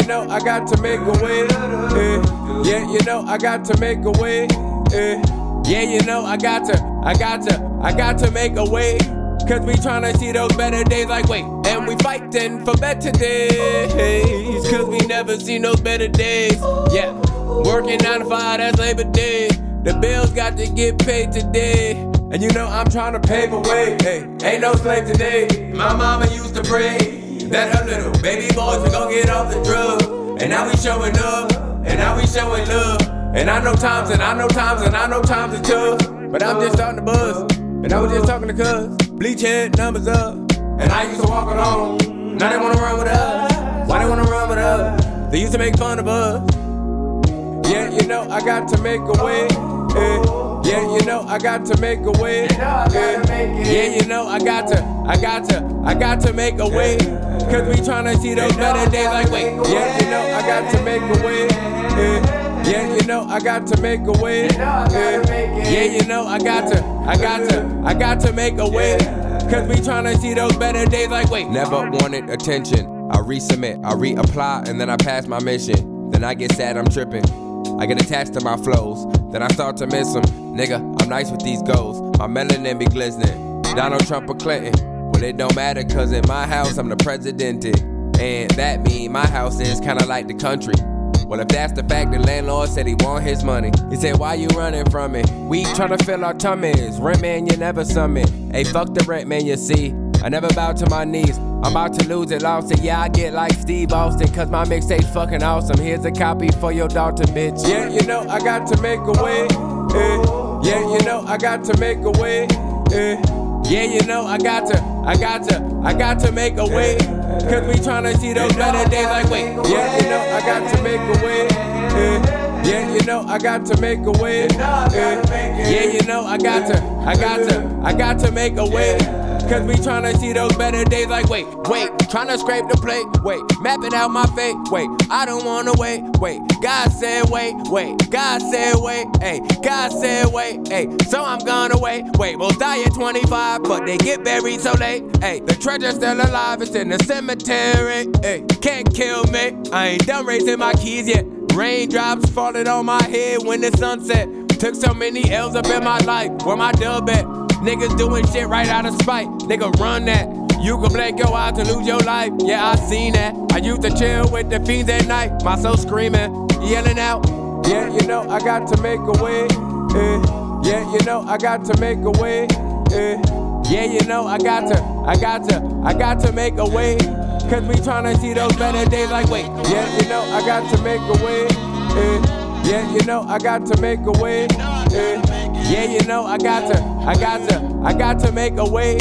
you know I got to make a way. eh. Yeah, you know I got to make a way. eh. Yeah, you know I got to, I got to, I got to make a way. Cause we tryna see those better days like wait, and we fighting for better days. Cause we never seen those better days. Yeah, working nine to five, that's Labor Day. The bills got to get paid today. And you know I'm trying to pave a way. Hey, ain't no slave today. My mama used to pray that little baby boys would gon' get off the drug. And now we showing up, and now we showing love. And I know times, and I know times, and I know times are tough. But I'm just starting to buzz. And I was just talking to cuz. Bleach head, numbers up. And I used to walk alone. Now they wanna run with us. Why they wanna run with us? They used to make fun of us. Yeah, you know I got to make a way. eh. Yeah, you know I got to make a way. eh. Yeah, you know I got to, I got to, I got to make a way. Cause we tryna see those better days like wait. Yeah, you know I got to make a way. Yeah, you know I got to make a way. Yeah, you know I got to, I got to, I got to make a way. Cause we tryna see those better days like wait. Never wanted attention. I resubmit, I reapply, and then I pass my mission. Then I get sad, I'm tripping. I get attached to my flows, then I start to miss them. Nigga, I'm nice with these goals. My melanin be glistening. Donald Trump or Clinton. Well, it don't matter, cause in my house, I'm the president. And that mean my house is kinda like the country. Well, if that's the fact, the landlord said he want his money. He said, Why you running from it? We tryna fill our tummies. Rent man, you never summit. Hey, fuck the rent man, you see. I never bow to my knees. I'm about to lose it, lost it. Yeah, I get like Steve Austin, cause my mixtape's fucking awesome. Here's a copy for your daughter, bitch. Yeah, you know I got to make a way. eh. Yeah, you know I got to make a way. eh. Yeah, you know I got to, I got to, I got to make a way. Cause we tryna see those better days like wait. Yeah, you know I got to make a way. eh. Yeah, you know I got to make a way. eh. Yeah, you know I got to, I got to, I got to make a way. Cause we tryna see those better days like wait, Wait, tryna scrape the plate. Wait, mapping out my fate. Wait, I don't wanna wait. Wait, God said wait. Wait, God said wait. Hey, God said wait. Hey, so I'm gonna wait. Wait, we'll die at 25, but they get buried so late. Hey, the treasure's still alive. It's in the cemetery. Hey, can't kill me. I ain't done raising my keys yet. Raindrops falling on my head when the sun set. Took so many L's up in my life. Where my dub at? Niggas doing shit right out of spite. Nigga, run that. You can blink your eyes and lose your life. Yeah, I seen that. I used to chill with the fiends at night. My soul screaming, yelling out. Yeah, you know I got to make a way. eh. Yeah, you know I got to make a way. eh. Yeah, you know I got to, I got to, I got to make a way. Cause we tryna see those better days like wait. Yeah, you know I got to make a way. eh. Yeah, you know I got to make a way. Yeah, you know I got to, I got to, I got to make a way.